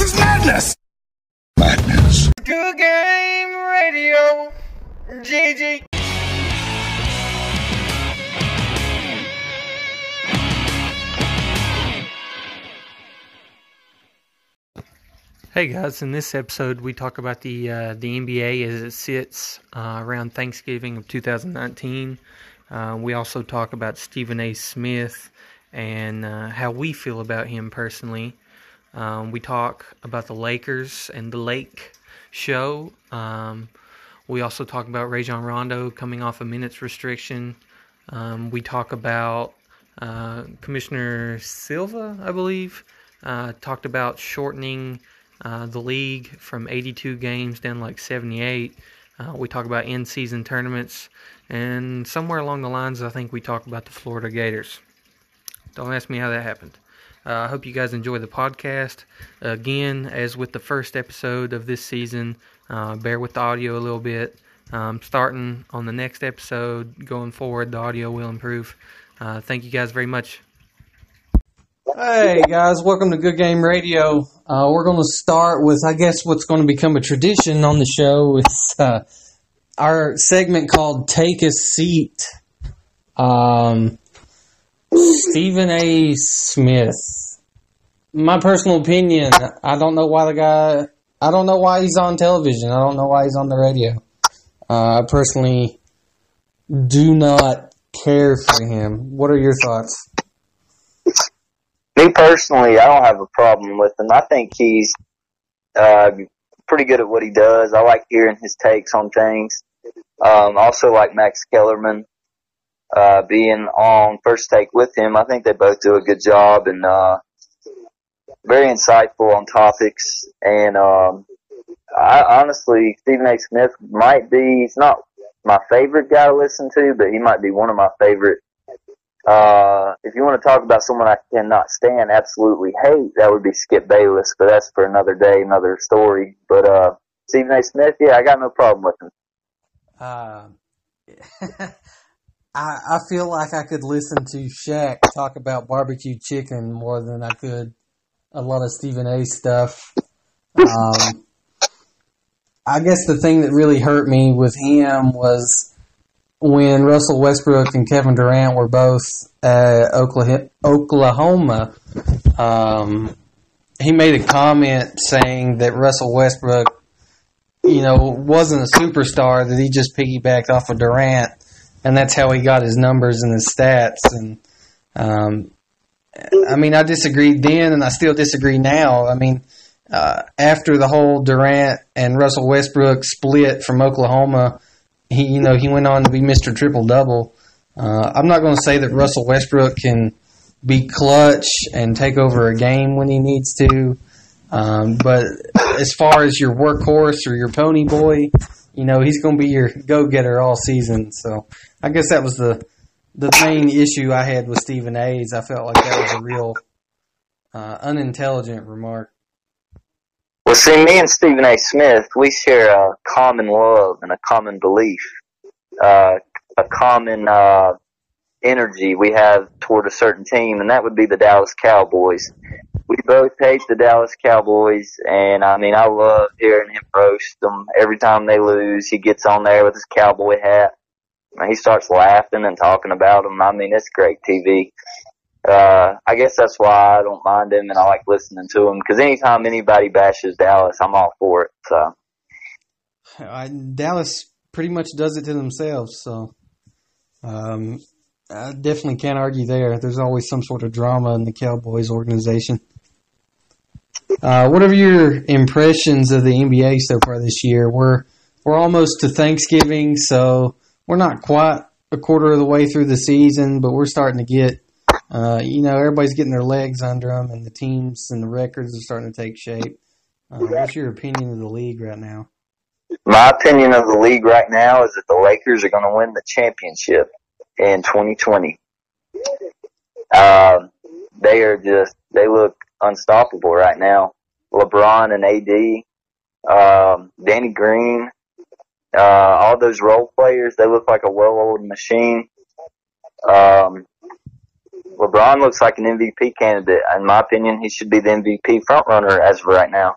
This is madness! Madness. Good game radio. GG. Hey guys, in this episode we talk about the uh, the NBA as it sits uh, around Thanksgiving of 2019. Uh, we also talk about Stephen A. Smith and uh, how we feel about him personally. Um, we talk about the Lakers and the Lake show. Um, we also talk about Rajon Rondo coming off a minutes restriction. Um, we talk about uh, Commissioner Silver, I believe, uh, talked about shortening uh, the league from 82 games down like 78. Uh, we talk about in season tournaments, and somewhere along the lines, I think we talk about the Florida Gators. Don't ask me how that happened. Uh, I hope you guys enjoy the podcast. Again, as with the first episode of this season, uh, bear with the audio a little bit. Um, starting on the next episode, going forward, the audio will improve. Uh, thank you guys very much. Hey guys, welcome to Good Game Radio. Uh, we're going to start with, I guess, what's going to become a tradition on the show. is uh, our segment called "Take a Seat." Um, Stephen A. Smith. My personal opinion, I don't know why the guy. I don't know why he's on television. I don't know why he's on the radio. Uh, I personally do not care for him. What are your thoughts? me personally, I don't have a problem with him. I think he's uh, pretty good at what he does. I like hearing his takes on things. Um, also like Max Kellerman uh, being on First Take with him. I think they both do a good job and uh, very insightful on topics. And um, I honestly, Stephen A. Smith might be. He's not my favorite guy to listen to, but he might be one of my favorite uh, if you want to talk about someone I cannot stand, absolutely hate, that would be Skip Bayless, but that's for another day, another story. But uh, Stephen A. Smith, yeah, I got no problem with him. Uh, I I feel like I could listen to Shaq talk about barbecue chicken more than I could a lot of Stephen A. stuff. Um, I guess the thing that really hurt me with him was when Russell Westbrook and Kevin Durant were both at Oklahoma, um, he made a comment saying that Russell Westbrook, you know, wasn't a superstar, that he just piggybacked off of Durant, and that's how he got his numbers and his stats. And, um, I mean, I disagreed then, and I still disagree now. I mean, uh, after the whole Durant and Russell Westbrook split from Oklahoma, he you know he went on to be Mr. Triple Double. Uh, I'm not going to say that Russell Westbrook can be clutch and take over a game when he needs to, um, but as far as your workhorse or your pony boy, you know he's going to be your go getter all season. So I guess that was the the main issue I had with Stephen A's. I felt like that was a real uh, unintelligent remark. Well, see, me and Stephen A. Smith, we share a common love and a common belief, uh, a common uh, energy we have toward a certain team, and that would be the Dallas Cowboys. We both hate the Dallas Cowboys, and I mean, I love hearing him roast them every time they lose. He gets on there with his cowboy hat, he starts laughing and talking about them. I mean, it's great TV uh, I guess that's why I don't mind him and I like listening to him because anytime anybody bashes Dallas, I'm all for it. So I, Dallas pretty much does it to themselves. So um, I definitely can't argue there. There's always some sort of drama in the Cowboys organization. Uh, what are your impressions of the NBA so far this year? We're we're almost to Thanksgiving, so we're not quite a quarter of the way through the season, but we're starting to get uh, you know, everybody's getting their legs under them, and the teams and the records are starting to take shape. Uh, what's your opinion of the league right now? My opinion of the league right now is that the Lakers are going to win the championship in 2020. Uh, they are just, they look unstoppable right now. LeBron and AD, um, Danny Green, uh, all those role players, they look like a well-oiled machine. Um, LeBron looks like an MVP candidate. In my opinion, he should be the MVP frontrunner as of right now.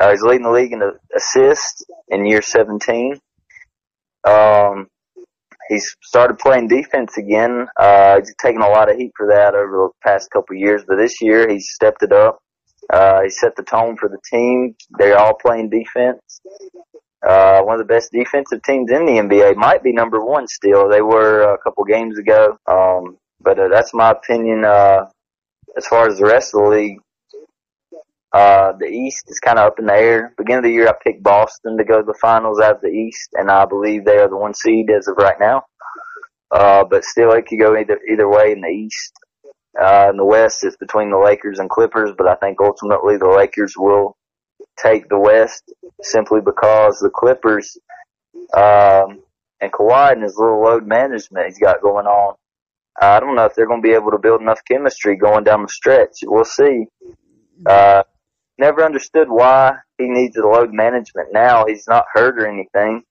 Uh, he's leading the league in assists in year 17. Um, he's started playing defense again. Uh, he's taken a lot of heat for that over the past couple years, but this year he's stepped it up. Uh, he set the tone for the team. They're all playing defense. Uh, one of the best defensive teams in the NBA might be number one still. They were a couple games ago. Um, but uh, that's my opinion. Uh, as far as the rest of the league, uh, the East is kind of up in the air. Beginning of the year, I picked Boston to go to the finals out of the East, and I believe they are the one seed as of right now. Uh, but still, it could go either either way in the East. Uh, in the West, it's between the Lakers and Clippers, but I think ultimately the Lakers will take the West simply because the Clippers um, and Kawhi and his little load management he's got going on. I don't know if they're going to be able to build enough chemistry going down the stretch. We'll see. Uh, never understood why he needs the load management now. He's not hurt or anything.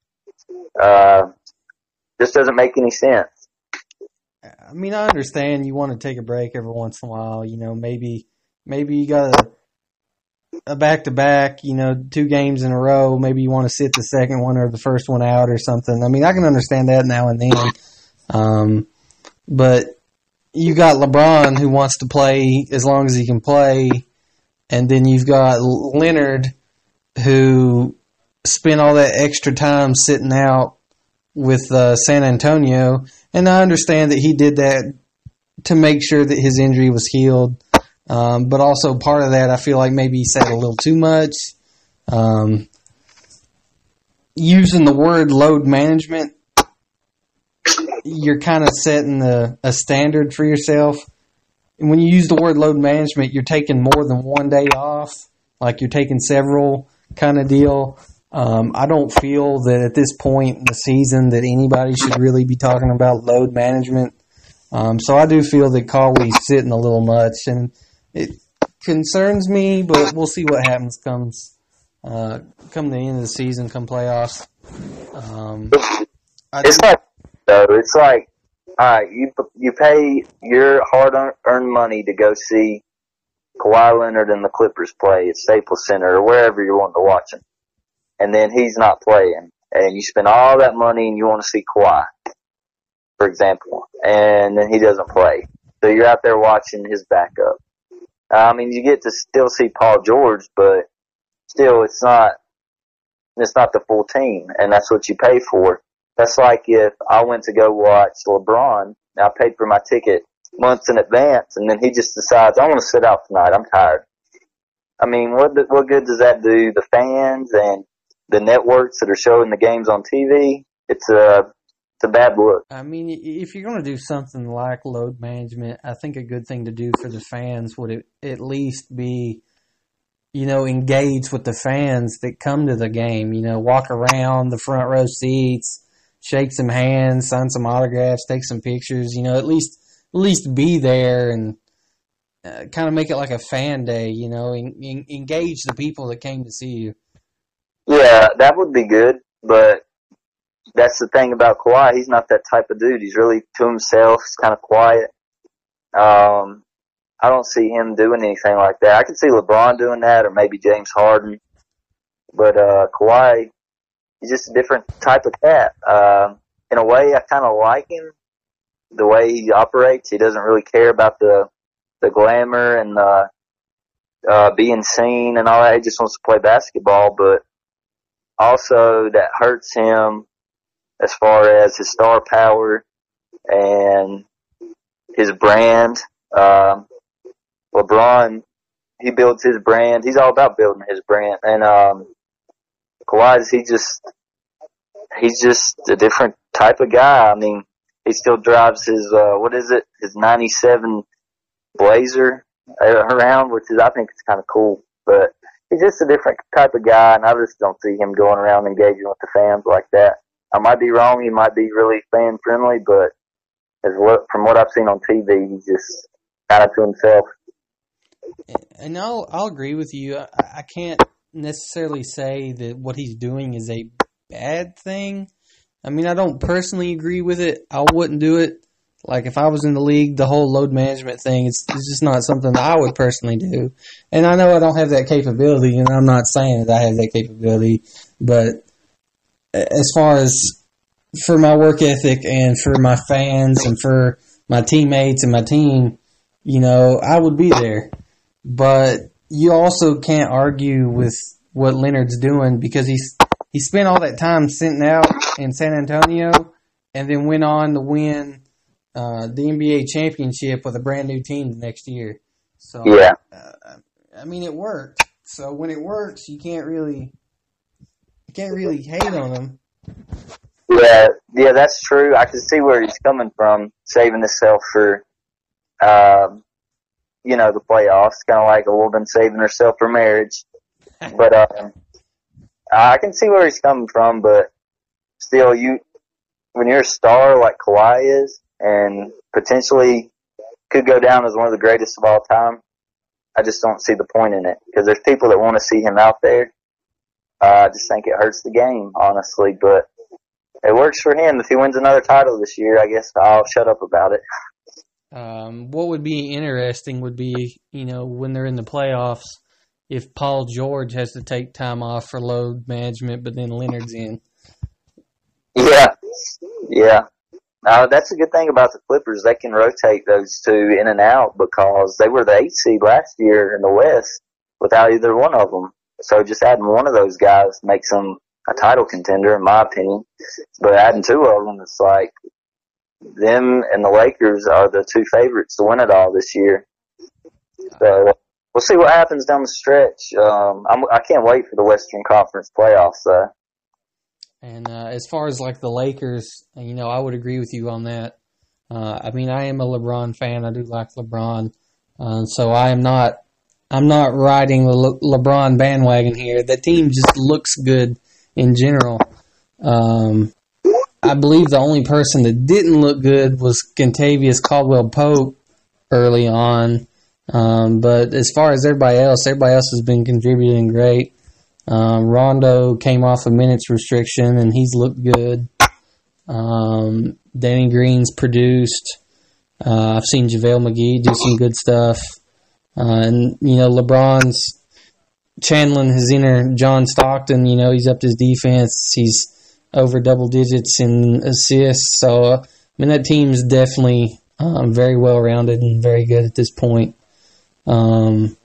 Uh, just doesn't make any sense. I mean, I understand you want to take a break every once in a while. You know, maybe maybe you got a back to back. You know, two games in a row. Maybe you want to sit the second one or the first one out or something. I mean, I can understand that now and then. Um, but you got LeBron who wants to play as long as he can play, and then you've got Leonard who spent all that extra time sitting out with uh, San Antonio, and I understand that he did that to make sure that his injury was healed. Um, but also part of that, I feel like maybe he said a little too much. Um, using the word load management, you're kind of setting a, a standard for yourself. And when you use the word load management, you're taking more than one day off, like you're taking several kind of deal. Um, I don't feel that at this point in the season that anybody should really be talking about load management. Um, so I do feel that Kawhi's sitting a little much, and it concerns me. But we'll see what happens comes uh, come the end of the season, come playoffs. Um, it's like though. It's like all right, you you pay your hard earned money to go see Kawhi Leonard and the Clippers play at Staples Center or wherever you want to watch him and then he's not playing, and you spend all that money and you want to see Kawhi, for example, and then he doesn't play. So you're out there watching his backup. I mean, you get to still see Paul George, but still, it's not it's not the full team, and that's what you pay for. That's like if I went to go watch LeBron, and I paid for my ticket months in advance, and then he just decides I want to sit out tonight. I'm tired. I mean, what what good does that do the fans and the networks that are showing the games on TV, it's a it's a bad look. I mean, if you're going to do something like load management, I think a good thing to do for the fans would at least be, you know, engage with the fans that come to the game. You know, walk around the front row seats, shake some hands, sign some autographs, take some pictures. You know, at least at least be there and uh, kind of make it like a fan day. You know, en- en- engage the people that came to see you. Yeah, that would be good, but that's the thing about Kawhi. He's not that type of dude. He's really to himself. He's kind of quiet. Um, I don't see him doing anything like that. I could see LeBron doing that, or maybe James Harden. But uh, Kawhi, he's just a different type of cat. Uh, in a way, I kind of like him. The way he operates, he doesn't really care about the the glamour and the uh, being seen and all that. He just wants to play basketball. But also that hurts him as far as his star power and his brand. Um, LeBron, he builds his brand. He's all about building his brand. And um, Kawhi, he just he's just a different type of guy. I mean, he still drives his uh, what is it? His '97 Blazer around, which is I think it's kind of cool. But he's just a different type of guy, and I just don't see him going around engaging with the fans like that. I might be wrong. He might be really fan friendly, but as what from what I've seen on TV, he's just kind of to himself. And I'll I'll agree with you. I, I can't necessarily say that what he's doing is a bad thing. I mean, I don't personally agree with it. I wouldn't do it. Like if I was in the league, the whole load management thing it's, it's just not something that I would personally do. And I know I don't have that capability, and I'm not saying that I have that capability, but as far as for my work ethic and for my fans and for my teammates and my team, you know, I would be there. But you also can't argue with what Leonard's doing because he's he spent all that time sitting out in San Antonio and then went on to win uh, the NBA championship with a brand new team the next year. So Yeah. uh, I mean, it worked. So when it works, you can't really can't really hate on him. Yeah, yeah, that's true. I can see where he's coming from, saving himself for, um, you know, the playoffs. Kind of like a woman saving herself for marriage. But um, I can see where he's coming from. But still, you when you're a star like Kawhi is, and potentially could go down as one of the greatest of all time, I just don't see the point in it because there's people that want to see him out there. Uh, I just think it hurts the game, honestly. But it works for him. If he wins another title this year, I guess I'll shut up about it. Um, what would be interesting would be, you know, when they're in the playoffs, if Paul George has to take time off for load management, but then Leonard's in. Yeah, yeah. Uh, that's a good thing about the Clippers. They can rotate those two in and out because they were the eight seed last year in the West without either one of them. So just adding one of those guys makes them a title contender, in my opinion. But adding two of them, it's like them and the Lakers are the two favorites to win it all this year. So we'll see what happens down the stretch. Um, I'm, I can't wait for the Western Conference playoffs. Though. And uh, as far as like the Lakers, you know, I would agree with you on that. Uh, I mean, I am a LeBron fan. I do like LeBron, uh, so I am not. I'm not riding the Le- LeBron bandwagon here. The team just looks good in general. Um, I believe the only person that didn't look good was Kentavious Caldwell Pope early on. Um, but as far as everybody else, everybody else has been contributing great. Um, Rondo came off a minutes restriction and he's looked good. Um, Danny Green's produced. Uh, I've seen JaVale McGee do some good stuff. Uh, and, you know, LeBron's channeling his inner John Stockton. You know, he's upped his defense. He's over double digits in assists. So, uh, I mean, that team's definitely um, very well rounded and very good at this point. Um,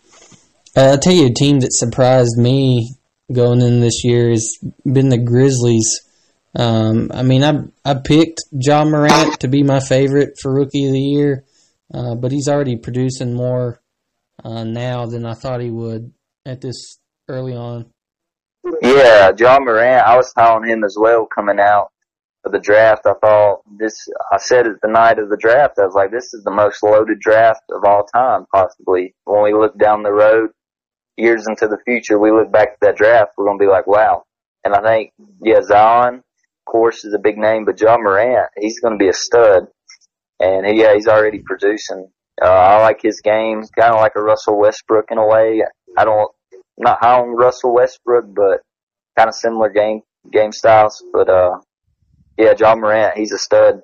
I'll tell you a team that surprised me going in this year has been the Grizzlies. Um, I mean, I I picked Ja Morant to be my favorite for Rookie of the Year, uh, but he's already producing more uh, now than I thought he would at this early on. Yeah, Ja Morant. I was telling him as well coming out of the draft. I thought this. I said it the night of the draft. I was like, this is the most loaded draft of all time, possibly. When we look down the road, years into the future, we look back at that draft, we're gonna be like, wow. And I think, yeah, Zion, of course, is a big name, but Ja Morant, he's gonna be a stud. And he, yeah, he's already producing. Uh, I like his game, kind of like a Russell Westbrook in a way. I don't, not high on Russell Westbrook, but kind of similar game game styles. But uh, yeah, Ja Morant, he's a stud.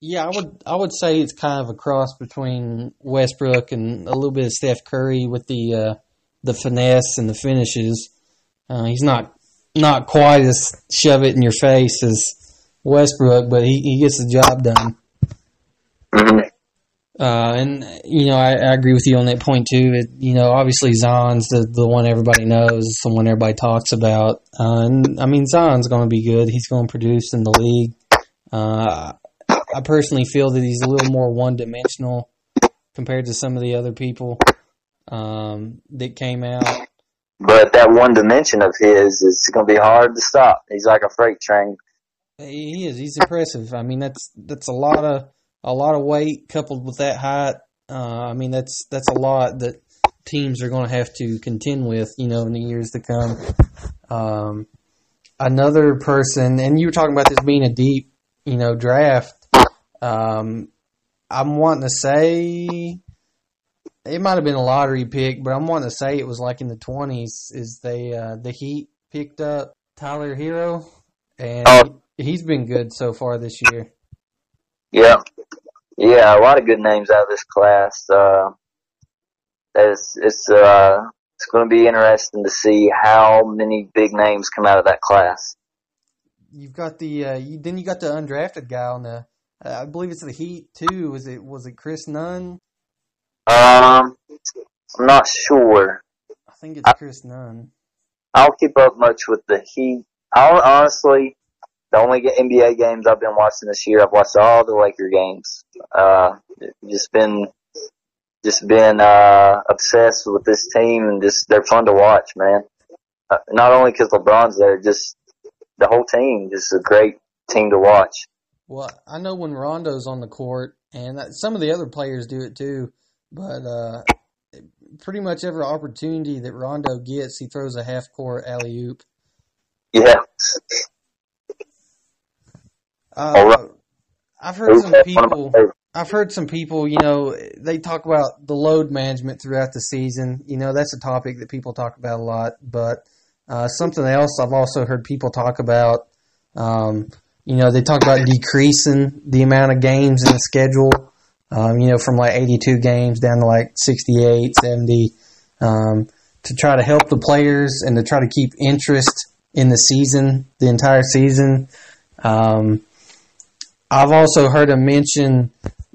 Yeah, I would I would say it's kind of a cross between Westbrook and a little bit of Steph Curry with the uh, the finesse and the finishes. Uh, he's not not quite as shove it in your face as Westbrook, but he, he gets the job done. hmm Uh, and you know, I, I agree with you on that point too. It, you know, obviously Zion's the the one everybody knows, the one everybody talks about. Uh, and I mean, Zion's going to be good. He's going to produce in the league. Uh, I personally feel that he's a little more one dimensional compared to some of the other people um, that came out. But that one dimension of his is going to be hard to stop. He's like a freight train. He is. He's impressive. I mean, that's that's a lot of a lot of weight coupled with that height. Uh, I mean, that's that's a lot that teams are going to have to contend with, you know, in the years to come. Um, another person, and you were talking about this being a deep, you know, draft. Um, I'm wanting to say it might have been a lottery pick, but I'm wanting to say it was like in the 20s. Is they uh, the Heat picked up Tyler Herro, and Oh. he's been good so far this year. Yeah, yeah, a lot of good names out of this class. Uh, it's it's uh, it's going to be interesting to see how many big names come out of that class. You've got the uh, you, then you got the undrafted guy on the. Uh, I believe it's the Heat too. Was it was it Chris Nunn? Um, I'm not sure. I think it's Chris Nunn. I don't keep up much with the Heat. I honestly, the only NBA games I've been watching this year, I've watched all the Laker games. Uh, just been, just been uh, obsessed with this team, and just they're fun to watch, man. Uh, not only because LeBron's there, just the whole team, just a great team to watch. Well, I know when Rondo's on the court, and that, some of the other players do it too. But uh, pretty much every opportunity that Rondo gets, he throws a half court alley oop. Yeah, Uh, right. I've heard some One of my people. I've heard some people, you know, they talk about the load management throughout the season. You know, that's a topic that people talk about a lot. But uh, something else I've also heard people talk about, um, you know, they talk about decreasing the amount of games in the schedule, um, you know, from like 82 games down to like 68, 70, um, to try to help the players and to try to keep interest in the season, the entire season. Um, I've also heard him mention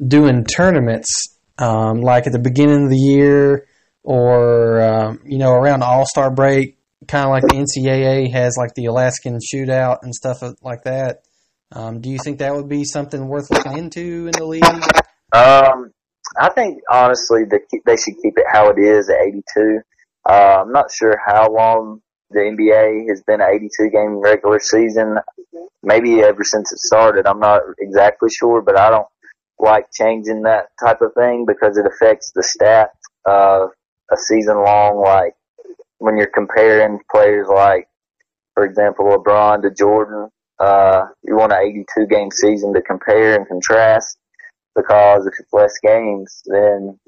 doing tournaments, um, like at the beginning of the year or, um, you know, around All Star break, kind of like the NCAA has like the Alaskan shootout and stuff like that. Um, do you think that would be something worth looking into in the league? Um, I think honestly keep, they should keep it how it is at 82. Uh, I'm not sure how long the NBA has been an 82 game regular season. Maybe ever since it started. I'm not exactly sure, but I don't like changing that type of thing because it affects the stat of a season long. Like when you're comparing players like, for example, LeBron to Jordan, uh, you want an 82 game season to compare and contrast because if it's less games, then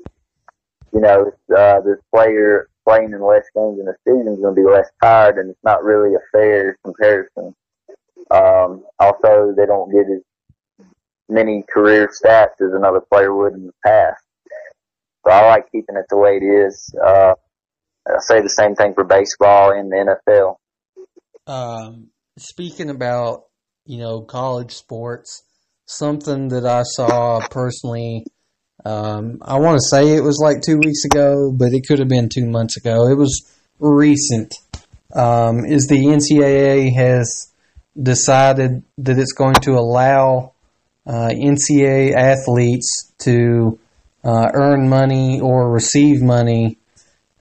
you know uh, the player playing in less games in the season is going to be less tired, and it's not really a fair comparison. Um, also, they don't get as many career stats as another player would in the past. So I like keeping it the way it is. Uh, I say the same thing for baseball and the NFL. Um, speaking about you know college sports, something that I saw personally, um, I want to say it was like two weeks ago, but it could have been two months ago. It was recent. Um, is the NCAA has decided that it's going to allow uh, NCAA athletes to uh, earn money or receive money.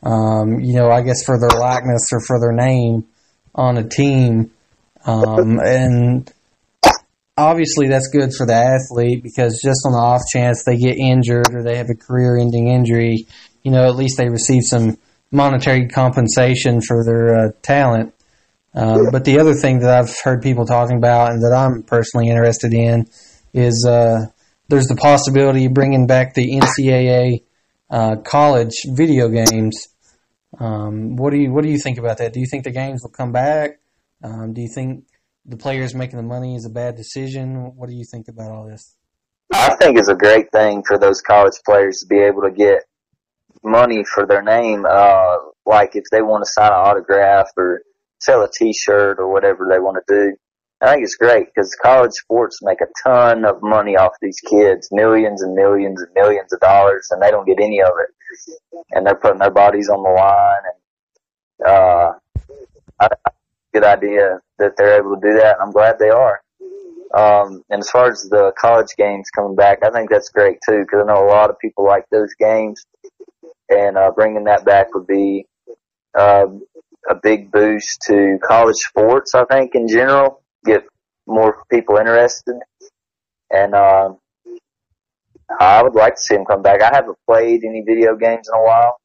Um, you know, I guess for their likeness or for their name on a team. Um, and obviously that's good for the athlete because just on the off chance they get injured or they have a career ending injury, you know, at least they receive some monetary compensation for their uh, talent. Um, but the other thing that I've heard people talking about and that I'm personally interested in is uh, there's the possibility of bringing back the NCAA uh, college video games. Um, what do you what do you think about that? Do you think the games will come back? Um, do you think the players making the money is a bad decision? What do you think about all this? I think it's a great thing for those college players to be able to get money for their name. Uh, like if they want to sign an autograph or sell a T-shirt or whatever they want to do. I think it's great because college sports make a ton of money off these kids, millions and millions and millions of dollars, and they don't get any of it. And they're putting their bodies on the line. And uh, I, good idea that they're able to do that. I'm glad they are. Um, and as far as the college games coming back, I think that's great too because I know a lot of people like those games, and uh, bringing that back would be uh, a big boost to college sports. I think in general, get more people interested, and uh, I would like to see them come back. I haven't played any video games in a while,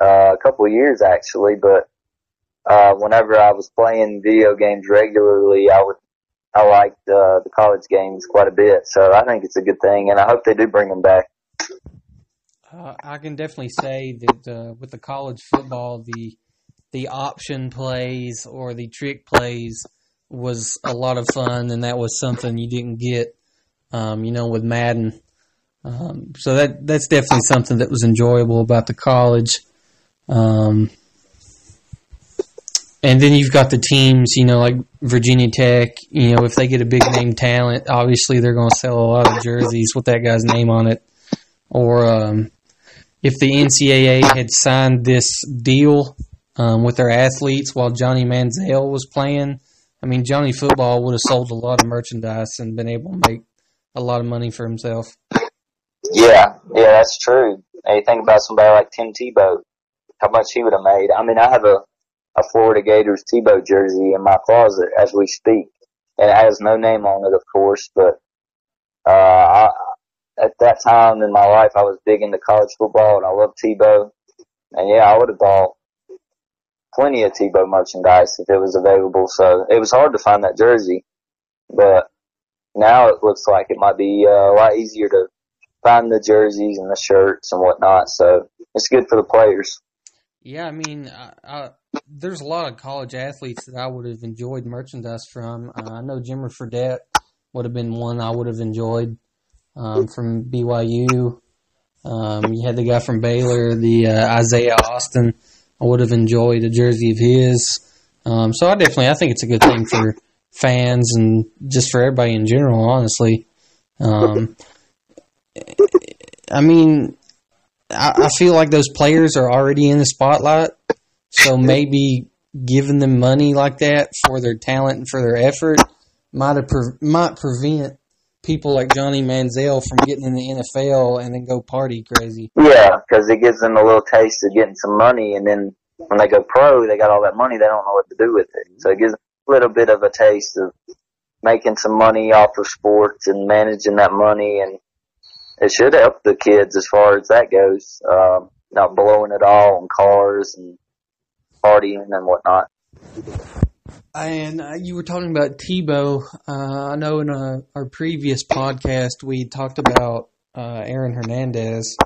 uh, a couple of years actually, but uh, whenever I was playing video games regularly, I would I liked uh, the college games quite a bit. So I think it's a good thing, and I hope they do bring them back. Uh, I can definitely say that uh, with the college football, the the option plays or the trick plays was a lot of fun, and that was something you didn't get um, you know, with Madden. Um, so that that's definitely something that was enjoyable about the college. Um, and then you've got the teams, you know, like Virginia Tech. You know, if they get a big name talent, obviously they're going to sell a lot of jerseys with that guy's name on it. Or um, if the NCAA had signed this deal um, with their athletes while Johnny Manziel was playing, I mean, Johnny Football would have sold a lot of merchandise and been able to make a lot of money for himself. Yeah, yeah, that's true. Hey, you think about somebody like Tim Tebow, how much he would have made. I mean, I have a, a Florida Gators Tebow jersey in my closet as we speak, and it has no name on it, of course. But uh, I, at that time in my life, I was big into college football, and I loved Tebow. And yeah, I would have bought plenty of Tebow merchandise if it was available. So it was hard to find that jersey, but now it looks like it might be uh, a lot easier to find the jerseys and the shirts and whatnot. So it's good for the players. Yeah, I mean, I, I, there's a lot of college athletes that I would have enjoyed merchandise from. Uh, I know Jimmer Fredette would have been one I would have enjoyed um, from BYU. Um, you had the guy from Baylor, the uh, Isaiah Austin. I would have enjoyed a jersey of his. Um, so I definitely, I think it's a good thing for fans and just for everybody in general. Honestly, um, I mean, I, I feel like those players are already in the spotlight, so maybe giving them money like that for their talent and for their effort might have pre- might prevent people like Johnny Manziel from getting in the NFL and then go party crazy. Yeah, because it gives them a little taste of getting some money, and then when they go pro, they got all that money, they don't know what to do with it. So it gives them a little bit of a taste of making some money off of sports and managing that money, and it should help the kids as far as that goes. Um, not blowing it all on cars and partying and whatnot. And uh, you were talking about Tebow. Uh, I know in uh, our previous podcast we talked about uh, Aaron Hernandez.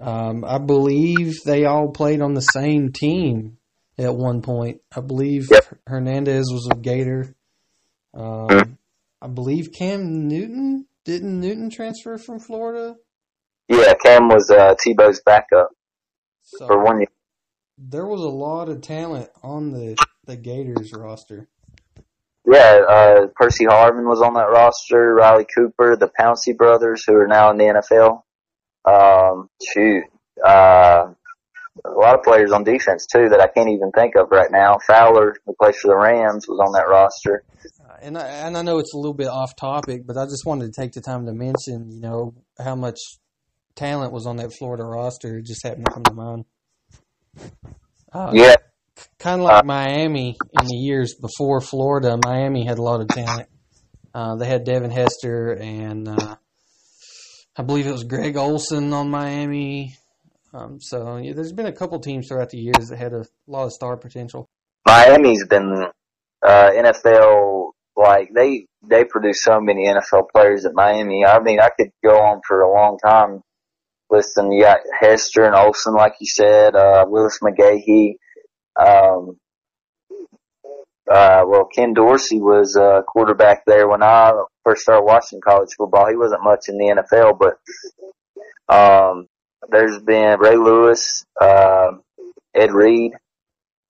Um, I believe they all played on the same team at one point. I believe Yep. Hernandez was a Gator. Um, I believe Cam Newton didn't Newton transfer from Florida. Yeah, Cam was uh, Tebow's backup So for one year. there was a lot of talent on the the Gators roster. Yeah, uh, Percy Harvin was on that roster. Riley Cooper, the Pouncey brothers, who are now in the NFL. Um, shoot, uh, a lot of players on defense too that I can't even think of right now. Fowler, who plays for the Rams, was on that roster. And I, and I know it's a little bit off topic, but I just wanted to take the time to mention, you know, how much talent was on that Florida roster. It just happened to come to mind. Uh, Yeah, kind of like Miami in the years before Florida. Miami had a lot of talent. Uh, they had Devin Hester and uh, I believe it was Greg Olsen on Miami. Um, so yeah, there's been a couple teams throughout the years that had a lot of star potential. Miami's been uh, NFL like they they produce so many NFL players at Miami. I mean, I could go on for a long time listing. You got Hester and Olsen, like you said, uh, Willis McGahee. Um, uh, well, Ken Dorsey was a quarterback there when I first started watching college football. He wasn't much in the NFL, but um, there's been Ray Lewis, uh, Ed Reed,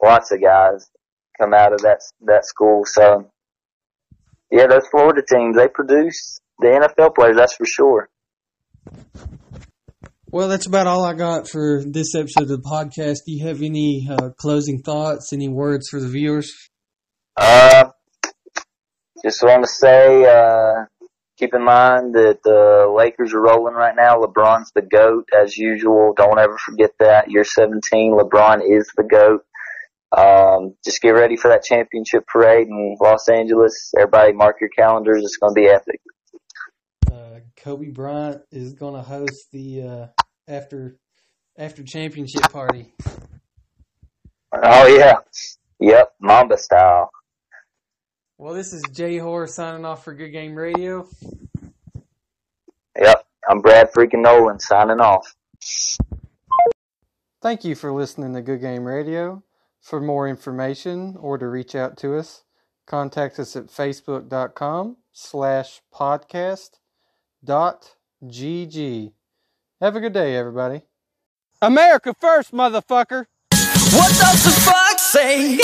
lots of guys come out of that that school. So yeah, those Florida teams they produce the NFL players. That's for sure. Well, that's about all I got for this episode of the podcast. Do you have any uh, closing thoughts, any words for the viewers? Uh, just want to say, uh, keep in mind that the Lakers are rolling right now. LeBron's the GOAT as usual. Don't ever forget that. Year 17, LeBron is the GOAT. Um, just get ready for that championship parade in Los Angeles. Everybody mark your calendars. It's going to be epic. Uh, Kobe Bryant is going to host the uh, after after championship party. Oh yeah. Yep. Mamba style. Well, this is Jay Hoare signing off for Good Game Radio. Yep. I'm Brad freaking Nolan signing off. Thank you for listening to Good Game Radio. For more information or to reach out to us, contact us at facebook.com slash podcast dot gg. Have a good day, everybody. America first, motherfucker! What does the fuck say?